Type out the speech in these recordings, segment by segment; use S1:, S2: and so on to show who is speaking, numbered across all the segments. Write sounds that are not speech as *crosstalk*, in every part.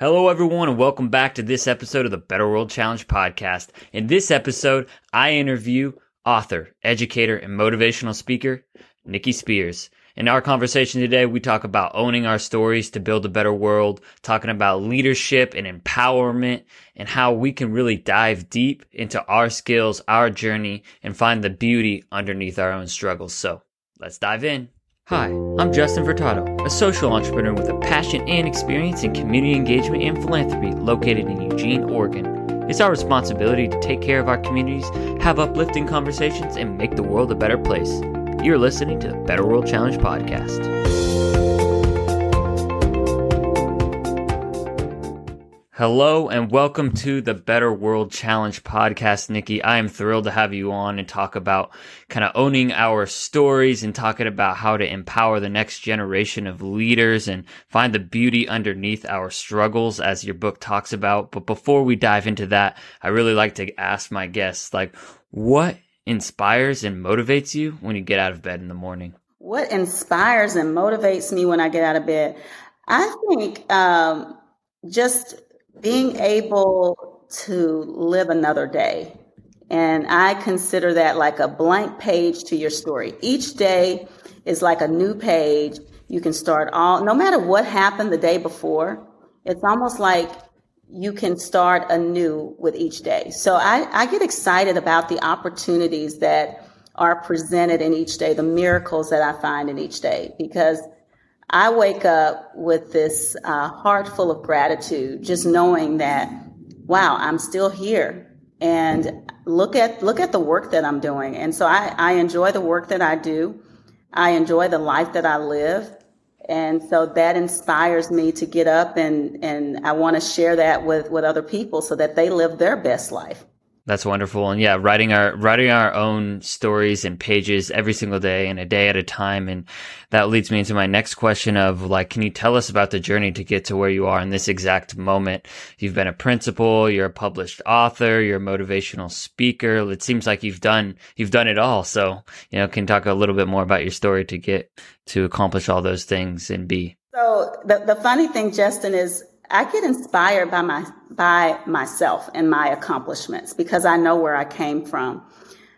S1: Hello, everyone, and welcome back to this episode of the Better World Challenge podcast. In this episode, I interview author, educator, and motivational speaker, Niki Spears. In our conversation today, we talk about owning our stories to build a better world, talking about leadership and empowerment, and how we can really dive deep into our skills, our journey, and find the beauty underneath our own struggles. So let's dive in. Hi, I'm Justin Furtado, a social entrepreneur with a passion and experience in community engagement and philanthropy located in Eugene, Oregon. It's our responsibility to take care of our communities, have uplifting conversations, and make the world a better place. You're listening to the Better World Challenge podcast. Hello and welcome to the Better World Challenge podcast, Niki. I am thrilled to have you on and talk about kind of owning our stories and talking about how to empower the next generation of leaders and find the beauty underneath our struggles as your book talks about. But before we dive into that, I really like to ask my guests, like, what inspires and motivates you when you get out of bed in the morning?
S2: What inspires and motivates me when I get out of bed? I think um, just being able to live another day. And I consider that like a blank page to your story. Each day is like a new page. You can start all, no matter what happened the day before, it's almost like you can start anew with each day. So I, I get excited about the opportunities that are presented in each day, the miracles that I find in each day, because I wake up with this uh, heart full of gratitude, just knowing that, wow, I'm still here. And look at look at the work that I'm doing. And so I, I enjoy the work that I do. I enjoy the life that I live. And so that inspires me to get up and, and I want to share that with, with other people so that they live their best life.
S1: That's wonderful. And yeah, writing our writing our own stories and pages every single day and a day at a time. And that leads me into my next question of like, can you tell us about the journey to get to where you are in this exact moment? You've been a principal, you're a published author, you're a motivational speaker. It seems like you've done you've done it all. So, you know, can talk a little bit more about your story to get to accomplish all those things and be.
S2: So the, the funny thing, Justin, is I get inspired by my by myself and my accomplishments because I know where I came from.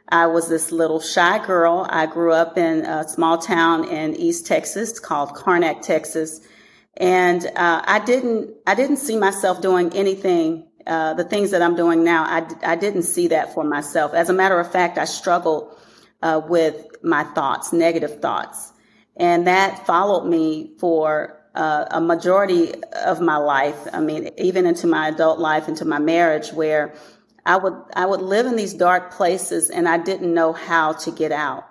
S2: I was this little shy girl. I grew up in a small town in East Texas called Karnack, Texas, and uh, I didn't I didn't see myself doing anything. Uh, the things that I'm doing now, I, I didn't see that for myself. As a matter of fact, I struggled uh, with my thoughts, negative thoughts, and that followed me for uh, a majority of my life. I mean, even into my adult life, into my marriage, where I would I would live in these dark places, and I didn't know how to get out.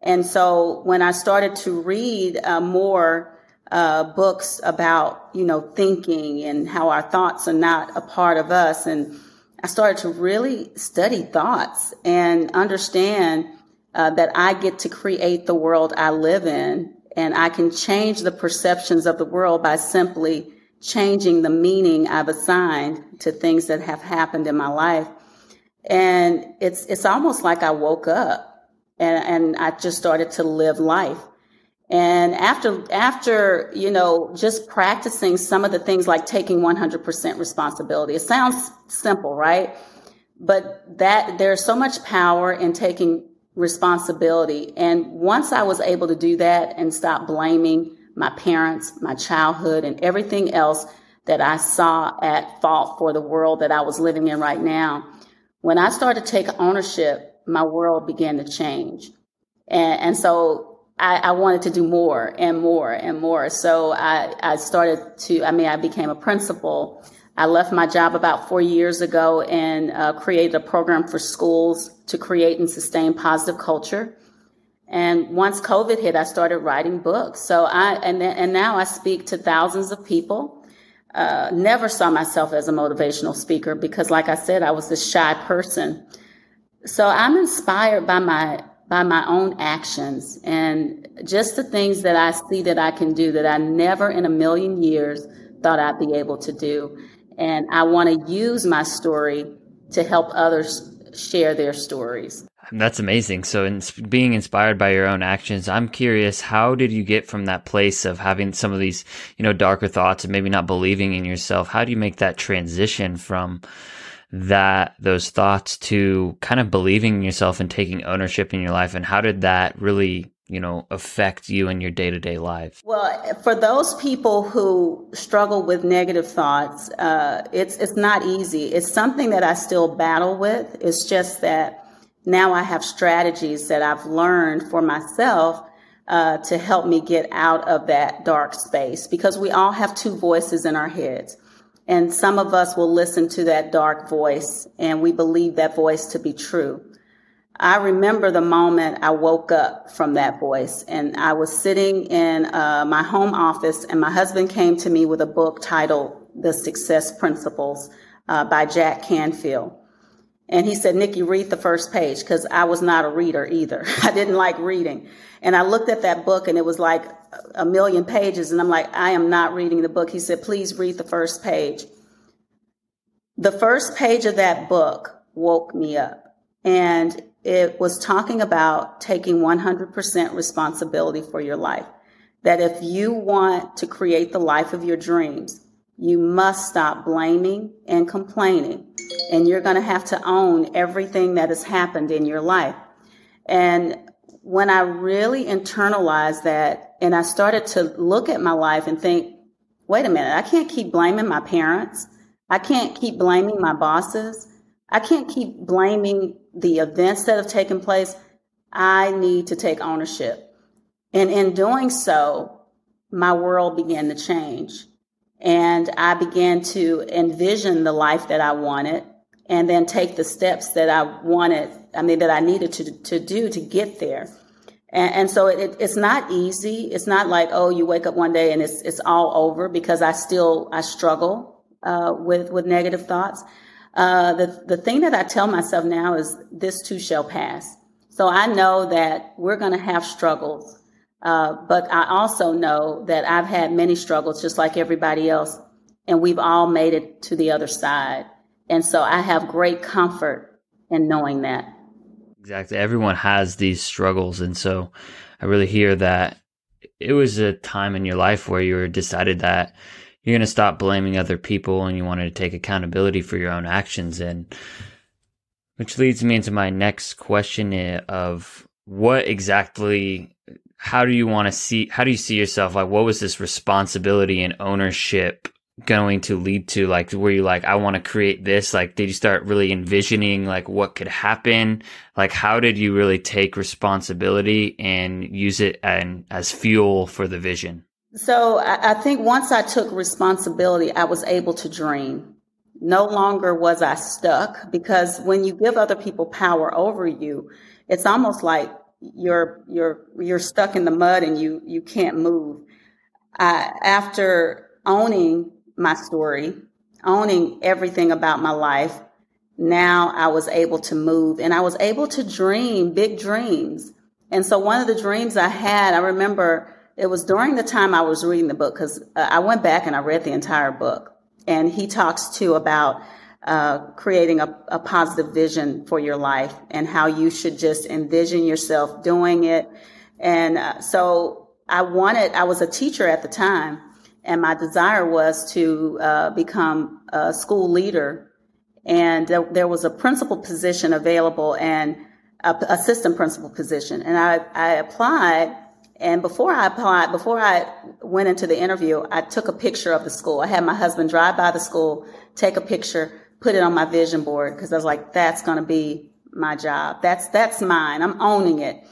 S2: And so, when I started to read uh, more uh, books about you know thinking and how our thoughts are not a part of us, and I started to really study thoughts and understand uh, that I get to create the world I live in and I can change the perceptions of the world by simply changing the meaning I've assigned to things that have happened in my life. And it's, it's almost like I woke up and, and I just started to live life. And after, after, you know, just practicing some of the things like taking 100% responsibility, it sounds simple, right? But that there's so much power in taking responsibility. And once I was able to do that and stop blaming my parents, my childhood, and everything else that I saw at fault for the world that I was living in right now, when I started to take ownership, my world began to change. And, and so I, I, wanted to do more and more and more. So I, I started to, I mean, I became a principal I left my job about four years ago and uh, created a program for schools to create and sustain positive culture. And once COVID hit, I started writing books. So I and and now I speak to thousands of people. Uh, never saw myself as a motivational speaker because, like I said, I was this shy person. So I'm inspired by my by my own actions and just the things that I see that I can do that I never in a million years thought I'd be able to do. And I want to use my story to help others share their stories.
S1: That's amazing. So, in being inspired by your own actions, I'm curious, how did you get from that place of having some of these, you know, darker thoughts and maybe not believing in yourself? How do you make that transition from that, those thoughts to kind of believing in yourself and taking ownership in your life? And how did that really you know affect you in your day-to-day life?
S2: Well for those people who struggle with negative thoughts uh, it's it's not easy. It's something that i still battle with. It's just that now i have strategies that i've learned for myself uh, to help me get out of that dark space because we all have two voices in our heads. And some of us will listen to that dark voice and we believe that voice to be true I remember the moment I woke up from that voice, and I was sitting in uh, my home office, and my husband came to me with a book titled The Success Principles uh, by Jack Canfield. And he said, Niki, read the first page because I was not a reader either. *laughs* I didn't like reading. And I looked at that book and it was like a million pages. And I'm like, I am not reading the book. He said, please read the first page. The first page of that book woke me up. And it was talking about taking 100% responsibility for your life. That if you want to create the life of your dreams, you must stop blaming and complaining. And you're going to have to own everything that has happened in your life. And when I really internalized that and I started to look at my life and think, wait a minute, I can't keep blaming my parents. I can't keep blaming my bosses. I can't keep blaming the events that have taken place. I need to take ownership. And in doing so, my world began to change. And I began to envision the life that I wanted and then take the steps that I wanted, I mean, that I needed to, to do to get there. And, and so it, it's not easy. It's not like, oh, you wake up one day and it's, it's all over because I still, I struggle, uh, with, with negative thoughts. Uh, the, the thing that I tell myself now is this too shall pass. So I know that we're going to have struggles. Uh, but I also know that I've had many struggles just like everybody else, and we've all made it to the other side. And so I have great comfort in knowing that.
S1: Exactly. Everyone has these struggles. And so I really hear that it was a time in your life where you decided that you're going to stop blaming other people and you wanted to take accountability for your own actions and which leads me into my next question eh, of what exactly how do you want to see how do you see yourself? Like what was this responsibility and ownership going to lead to? Like were you like i want to create this like did you start really envisioning like what could happen? Like how did you really take responsibility and use it and as fuel for the vision
S2: so I, I think once I took responsibility, I was able to dream. No longer was I stuck because when you give other people power over you, it's almost like you're you're you're stuck in the mud and you you can't move. I, after owning my story, owning everything about my life, now I was able to move and I was able to dream big dreams. And so one of the dreams I had, I remember it was during the time I was reading the book because uh, I went back and I read the entire book. And he talks too about uh, creating a, a, positive vision for your life and how you should just envision yourself doing it. And uh, so I wanted, I was a teacher at the time, and my desire was to uh, become a school leader. And there, there was a principal position available and a assistant principal position. And I, I applied and before I applied, before I went into the interview, I took a picture of the school. I had my husband drive by the school, take a picture, put it on my vision board because I was like, that's going to be my job. That's, that's mine. I'm owning it.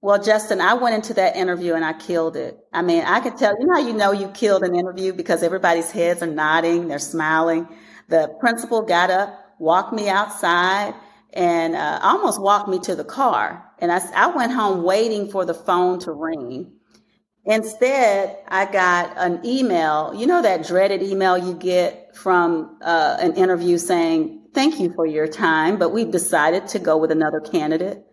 S2: Well, Justin, I went into that interview and I killed it. I mean, I could tell, you know how you know you killed an interview because everybody's heads are nodding, they're smiling. The principal got up, walked me outside and uh, almost walked me to the car. And I, I went home waiting for the phone to ring. Instead, I got an email, you know, that dreaded email you get from uh, an interview saying, Thank you for your time, but we've decided to go with another candidate.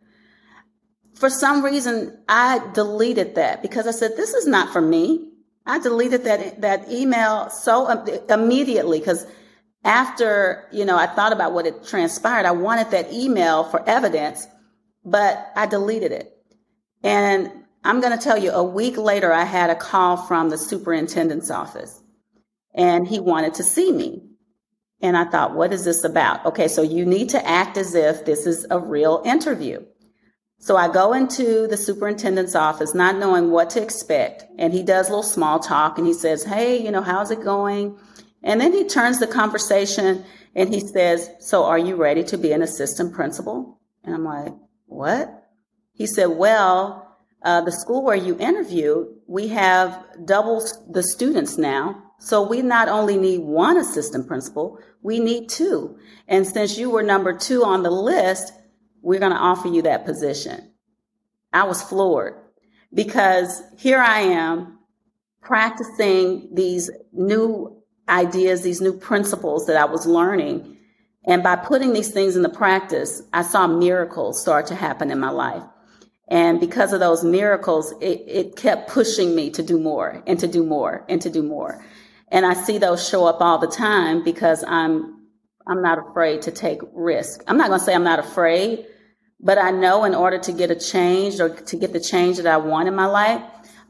S2: For some reason, I deleted that because I said, This is not for me. I deleted that, that email so um, immediately because after, you know, I thought about what had transpired, I wanted that email for evidence but I deleted it. And I'm going to tell you, a week later, I had a call from the superintendent's office and he wanted to see me. And I thought, what is this about? Okay, so you need to act as if this is a real interview. So I go into the superintendent's office, not knowing what to expect. And he does a little small talk and he says, Hey, you know, how's it going? And then he turns the conversation and he says, So are you ready to be an assistant principal? And I'm like, What? He said, Well, uh, the school where you interview, we have double the students now. So we not only need one assistant principal, we need two. And since you were number two on the list, we're going to offer you that position. I was floored because here I am practicing these new ideas, these new principles that I was learning. And by putting these things into practice, I saw miracles start to happen in my life. And because of those miracles, it, it kept pushing me to do more and to do more and to do more. And I see those show up all the time because I'm, I'm not afraid to take risk. I'm not going to say I'm not afraid, but I know in order to get a change or to get the change that I want in my life,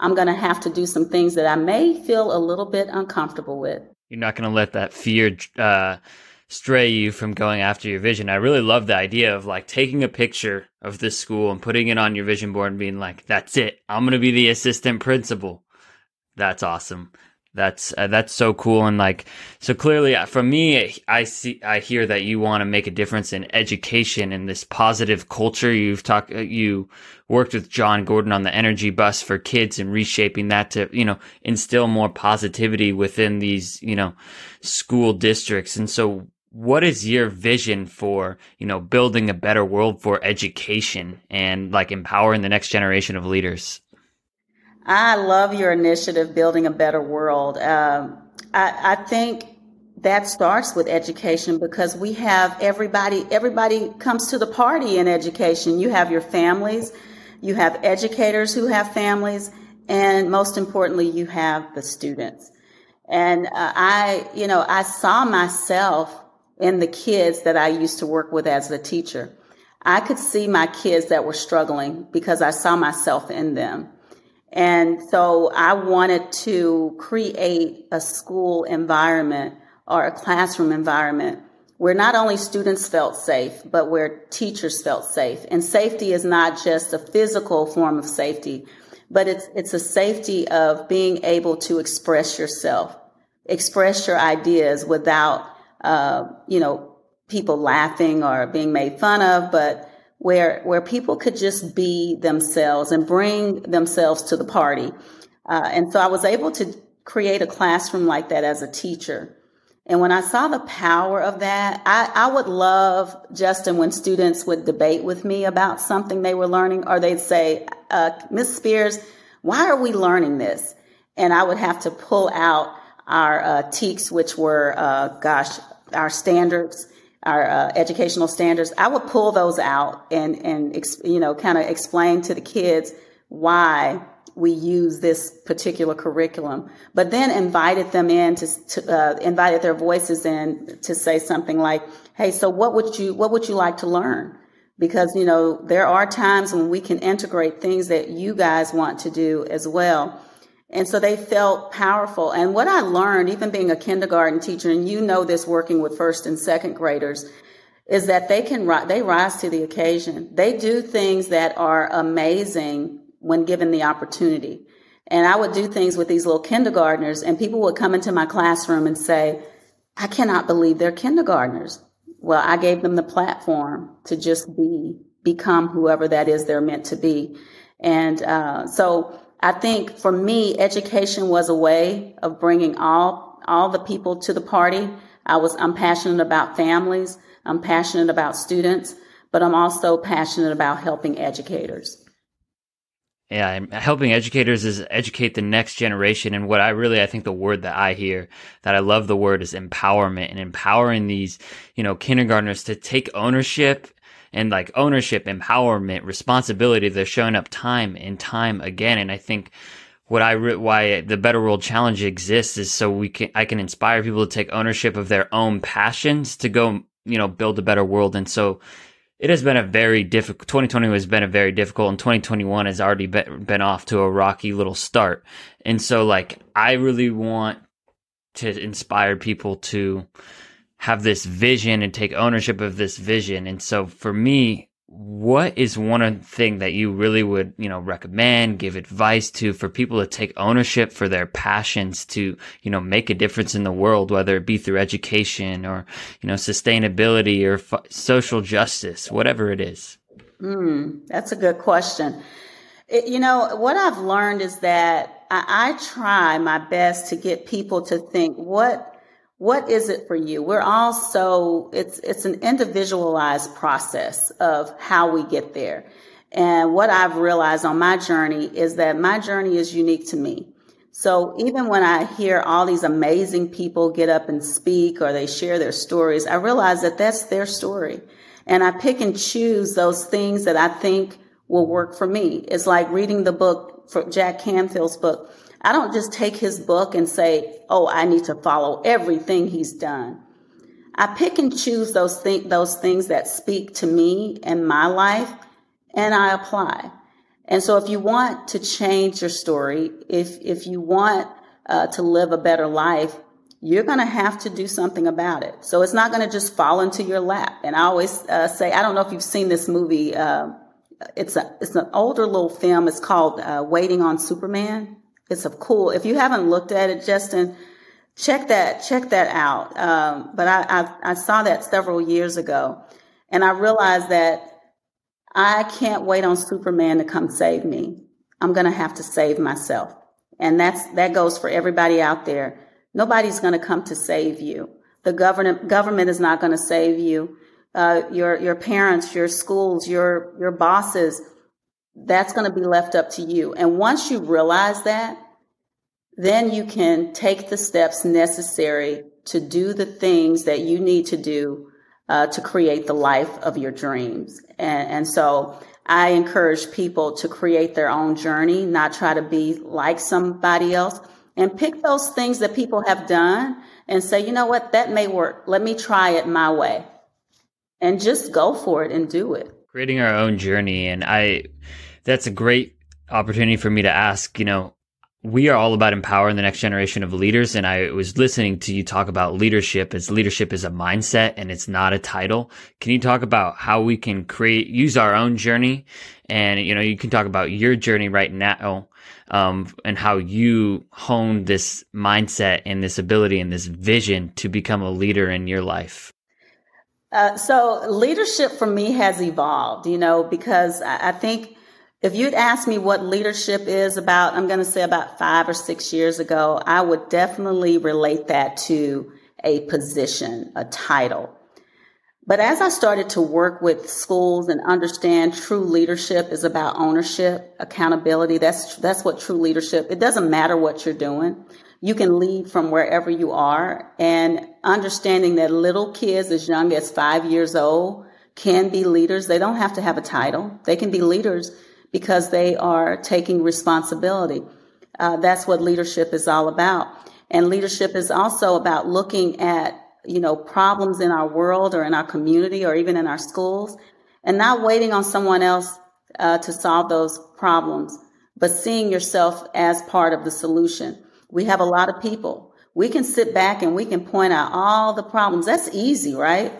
S2: I'm going to have to do some things that I may feel a little bit uncomfortable with.
S1: You're not going to let that fear, uh, stray you from going after your vision. I really love the idea of like taking a picture of this school and putting it on your vision board and being like, that's it. I'm going to be the assistant principal. That's awesome. That's uh, that's so cool and like so clearly uh, for me I see I hear that you want to make a difference in education and this positive culture you've talked uh, you worked with Jon Gordon on the energy bus for kids and reshaping that to you know instill more positivity within these you know school districts and so what is your vision for you know building a better world for education and like empowering the next generation of leaders?
S2: I love your initiative building a better world. Um, I, I think that starts with education because we have everybody everybody comes to the party in education. You have your families you have educators who have families and most importantly you have the students. And uh, i you know i saw myself and the kids that I used to work with as a teacher. I could see my kids that were struggling because I saw myself in them. And so I wanted to create a school environment or a classroom environment where not only students felt safe, but where teachers felt safe. And safety is not just a physical form of safety, but it's, it's a safety of being able to express yourself, express your ideas without uh, you know, people laughing or being made fun of, but where where people could just be themselves and bring themselves to the party. Uh, and so I was able to create a classroom like that as a teacher. And when I saw the power of that, I, I would love, Justin, when students would debate with me about something they were learning, or they'd say, uh, Miss Spears, why are we learning this? And I would have to pull out our uh, TEKS, which were, uh, gosh, our standards, our uh, educational standards, I would pull those out and, and you know, kind of explain to the kids why we use this particular curriculum, but then invited them in to, to uh, invited their voices in to say something like, "Hey, so what would you what would you like to learn?" Because you know there are times when we can integrate things that you guys want to do as well. And so they felt powerful. And what I learned, even being a kindergarten teacher, and you know this working with first and second graders, is that they can they rise to the occasion. They do things that are amazing when given the opportunity. And I would do things with these little kindergartners, and people would come into my classroom and say, "I cannot believe they're kindergartners." Well, I gave them the platform to just be, become whoever that is they're meant to be, and uh, so I think for me, education was a way of bringing all all the people to the party. I was I'm passionate about families. I'm passionate about students, but I'm also passionate about helping educators.
S1: Yeah, helping educators is educate the next generation. And what I really, I think the word that I hear that I love the word is empowerment and empowering these, you know, kindergartners to take ownership and like ownership, empowerment, responsibility. They're showing up time and time again. And I think what I re- why the Better World Challenge exists is so we can I can inspire people to take ownership of their own passions to go you know build a better world. And so it has been a very difficult 2020 has been a very difficult and 2021 has already been, been off to a rocky little start and so like i really want to inspire people to have this vision and take ownership of this vision. And so for me what is one thing that you really would you know recommend give advice to for people to take ownership for their passions to you know make a difference in the world whether it be through education or you know sustainability or f- social justice whatever it is?
S2: Mm, that's a good question. It, you know what i've learned is that I, I try my best to get people to think what what is it for you? We're all so it's it's an individualized process of how we get there. And what i've realized on my journey is that my journey is unique to me. So even when i hear all these amazing people get up and speak or they share their stories i realize that that's their story. And i pick and choose those things that i think will work for me. It's like reading the book for jack canfield's book I don't just take his book and say, oh, I need to follow everything he's done. I pick and choose those, th- those things that speak to me and my life, and I apply. And so if you want to change your story, if, if you want uh, to live a better life, you're going to have to do something about it. So it's not going to just fall into your lap. And I always uh, say, I don't know if you've seen this movie. Uh, it's a it's an older little film. It's called uh, Waiting on Superman. It's a cool. If you haven't looked at it, Justin, check that check that out. Um, but I, I I saw that several years ago, and I realized that I can't wait on Superman to come save me. I'm to have to save myself, and that's that goes for everybody out there. Nobody's to come to save you. The government government is not to save you. Uh, your your parents, your schools, your your bosses that's going to be left up to you. And once you realize that, then you can take the steps necessary to do the things that you need to do uh, to create the life of your dreams. And, and so I encourage people to create their own journey, not try to be like somebody else, and pick those things that people have done and say, you know what, that may work. Let me try it my way. And just go for it and do it.
S1: Creating our own journey. And I, that's a great opportunity for me to ask, you know, we are all about empowering the next generation of leaders. And I was listening to you talk about leadership as leadership is a mindset and it's not a title. Can you talk about how we can create, use our own journey? And, you know, you can talk about your journey right now, um, and how you honed this mindset and this ability and this vision to become a leader in your life.
S2: Uh, so leadership for me has evolved, you know, because I, I think if you'd asked me what leadership is about, I'm going to say about five or six years ago, I would definitely relate that to a position, a title. But as I started to work with schools and understand true leadership is about ownership, accountability, that's, that's what true leadership, it doesn't matter what you're doing. You can lead from wherever you are and understanding that little kids as young as five years old can be leaders. They don't have to have a title. They can be leaders because they are taking responsibility. Uh, that's what leadership is all about. And leadership is also about looking at, you know, problems in our world or in our community or even in our schools and not waiting on someone else uh, to solve those problems, but seeing yourself as part of the solution. We have a lot of people. We can sit back and we can point out all the problems. That's easy, right?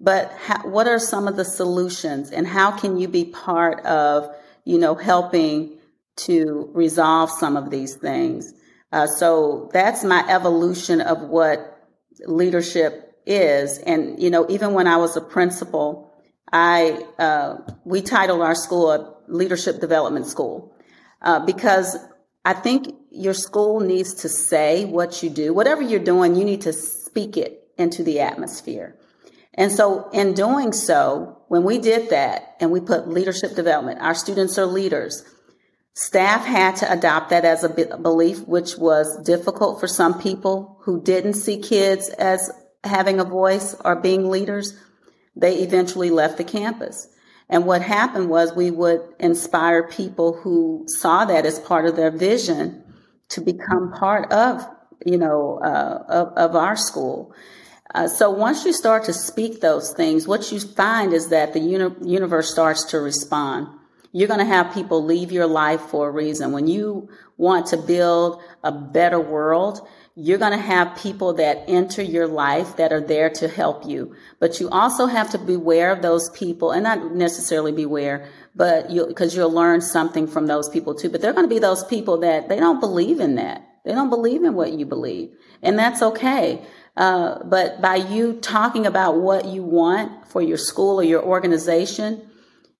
S2: But how, what are some of the solutions and how can you be part of you know, helping to resolve some of these things. Uh, so that's my evolution of what leadership is. And, you know, even when I was a principal, I, uh, we titled our school a leadership development school, uh, because I think your school needs to say what you do. Whatever you're doing, you need to speak it into the atmosphere. And so in doing so, when we did that and we put leadership development, our students are leaders. Staff had to adopt that as a belief, which was difficult for some people who didn't see kids as having a voice or being leaders. They eventually left the campus. And what happened was we would inspire people who saw that as part of their vision to become part of, you know, uh, of, of our school. Uh, so once you start to speak those things, what you find is that the uni- universe starts to respond. You're going to have people leave your life for a reason. When you want to build a better world, you're going to have people that enter your life that are there to help you. But you also have to beware of those people and not necessarily beware, but you, because you'll learn something from those people too. But they're going to be those people that they don't believe in that. They don't believe in what you believe. And that's okay. Uh, but by you talking about what you want for your school or your organization,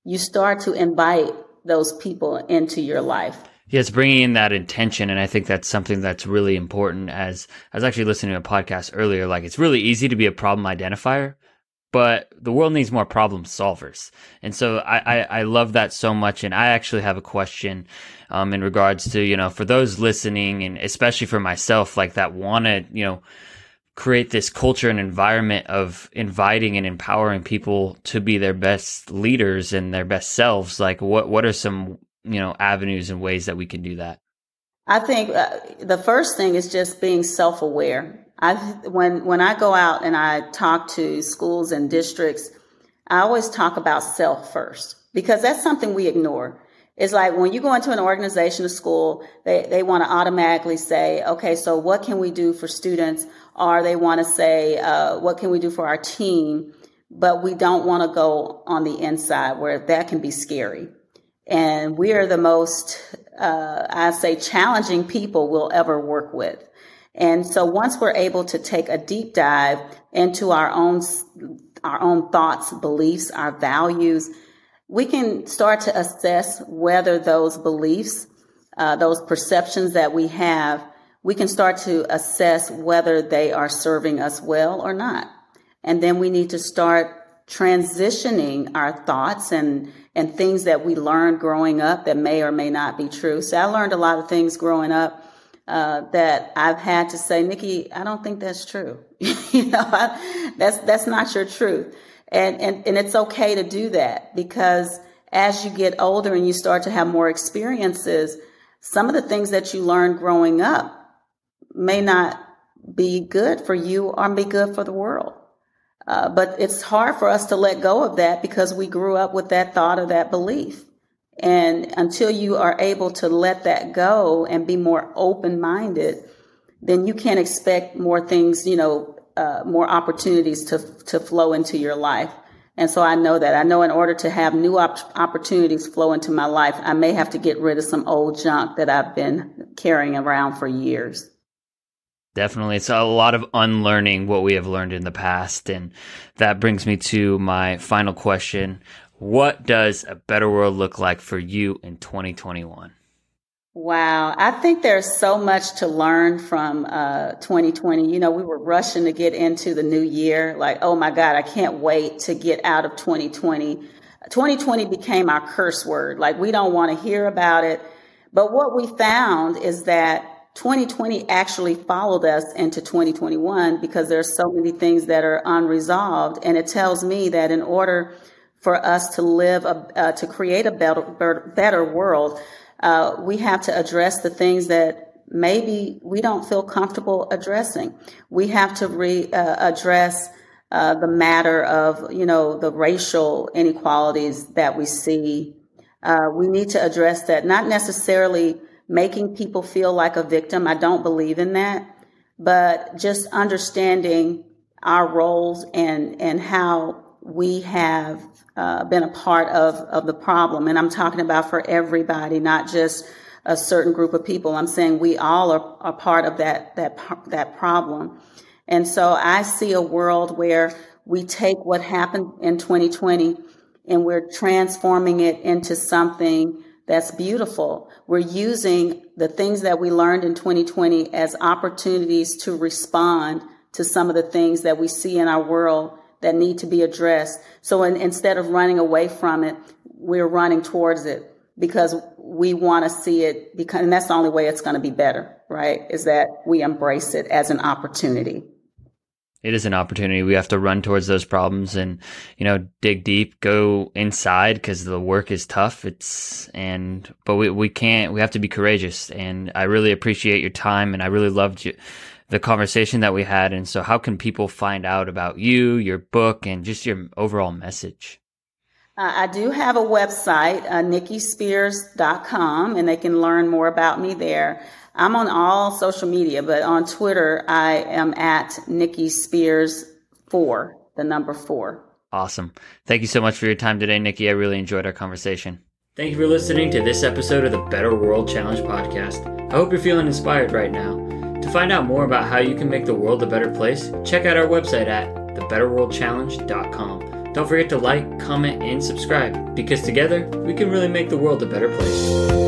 S2: you start to invite those people into your life.
S1: Yeah, it's bringing in that intention, and I think that's something that's really important. As I was actually listening to a podcast earlier, like it's really easy to be a problem identifier, but the world needs more problem solvers. And so I, I, I love that so much. And I actually have a question um, in regards to you know for those listening, and especially for myself, like that want to you know create this culture and environment of inviting and empowering people to be their best leaders and their best selves. Like what what are some you know avenues and ways that we can do that?
S2: I think uh, the first thing is just being self-aware. I when when i go out and i talk to schools and districts i always talk about self first because that's something we ignore. It's like when you go into an organization, a school, they, they want to automatically say, okay, so what can we do for students? Or they want to say, uh, what can we do for our team? But we don't want to go on the inside where that can be scary. And we are the most, uh, I say, challenging people we'll ever work with. And so once we're able to take a deep dive into our own, our own thoughts, beliefs, our values, we can start to assess whether those beliefs, uh, those perceptions that we have, we can start to assess whether they are serving us well or not. And then we need to start transitioning our thoughts and, and things that we learned growing up that may or may not be true. So I learned a lot of things growing up uh, that I've had to say, Niki, I don't think that's true. *laughs* you know, I, that's that's not your truth. And, and, and it's okay to do that because as you get older and you start to have more experiences, some of the things that you learned growing up may not be good for you or be good for the world. Uh, but it's hard for us to let go of that because we grew up with that thought or that belief. And until you are able to let that go and be more open minded, then you can't expect more things, you know, uh, more opportunities to to flow into your life. And so I know that I know in order to have new op- opportunities flow into my life, I may have to get rid of some old junk that I've been carrying around for years.
S1: Definitely. It's a lot of unlearning what we have learned in the past. And that brings me to my final question. What does a better world look like for you in 2021?
S2: Wow, I think there's so much to learn from uh, 2020. You know, we were rushing to get into the new year. Like, oh my God, I can't wait to get out of 2020. 2020 became our curse word. Like, we don't want to hear about it. But what we found is that 2020 actually followed us into 2021 because there's so many things that are unresolved. And it tells me that in order for us to live, a, uh, to create a better, better world, uh, we have to address the things that maybe we don't feel comfortable addressing. We have to re, uh, address uh, the matter of, you know, the racial inequalities that we see. Uh, we need to address that, not necessarily making people feel like a victim. I don't believe in that, but just understanding our roles and, and how we have uh, been a part of, of the problem. And I'm talking about for everybody, not just a certain group of people. I'm saying we all are, are part of that, that, that problem. And so I see a world where we take what happened in 2020 and we're transforming it into something that's beautiful. We're using the things that we learned in 2020 as opportunities to respond to some of the things that we see in our world that need to be addressed. So in, instead of running away from it, we're running towards it because we want to see it because, and that's the only way it's going to be better, right? Is that we embrace it as an opportunity.
S1: It is an opportunity. We have to run towards those problems and, you know, dig deep, go inside because the work is tough. It's, and, but we, we can't, we have to be courageous. And I really appreciate your time and I really loved you the conversation that we had. And so, how can people find out about you, your book, and just your overall message?
S2: Uh, I do have a website, uh, nikispears.com, and they can learn more about me there. I'm on all social media, but on Twitter, I am at Niki Spears 4, the number 4.
S1: Awesome. Thank you so much for your time today, Niki. I really enjoyed our conversation. Thank you for listening to this episode of the Better World Challenge podcast. I hope you're feeling inspired right now. To find out more about how you can make the world a better place, check out our website at thebetterworldchallenge.com. Don't forget to like, comment, and subscribe because together we can really make the world a better place.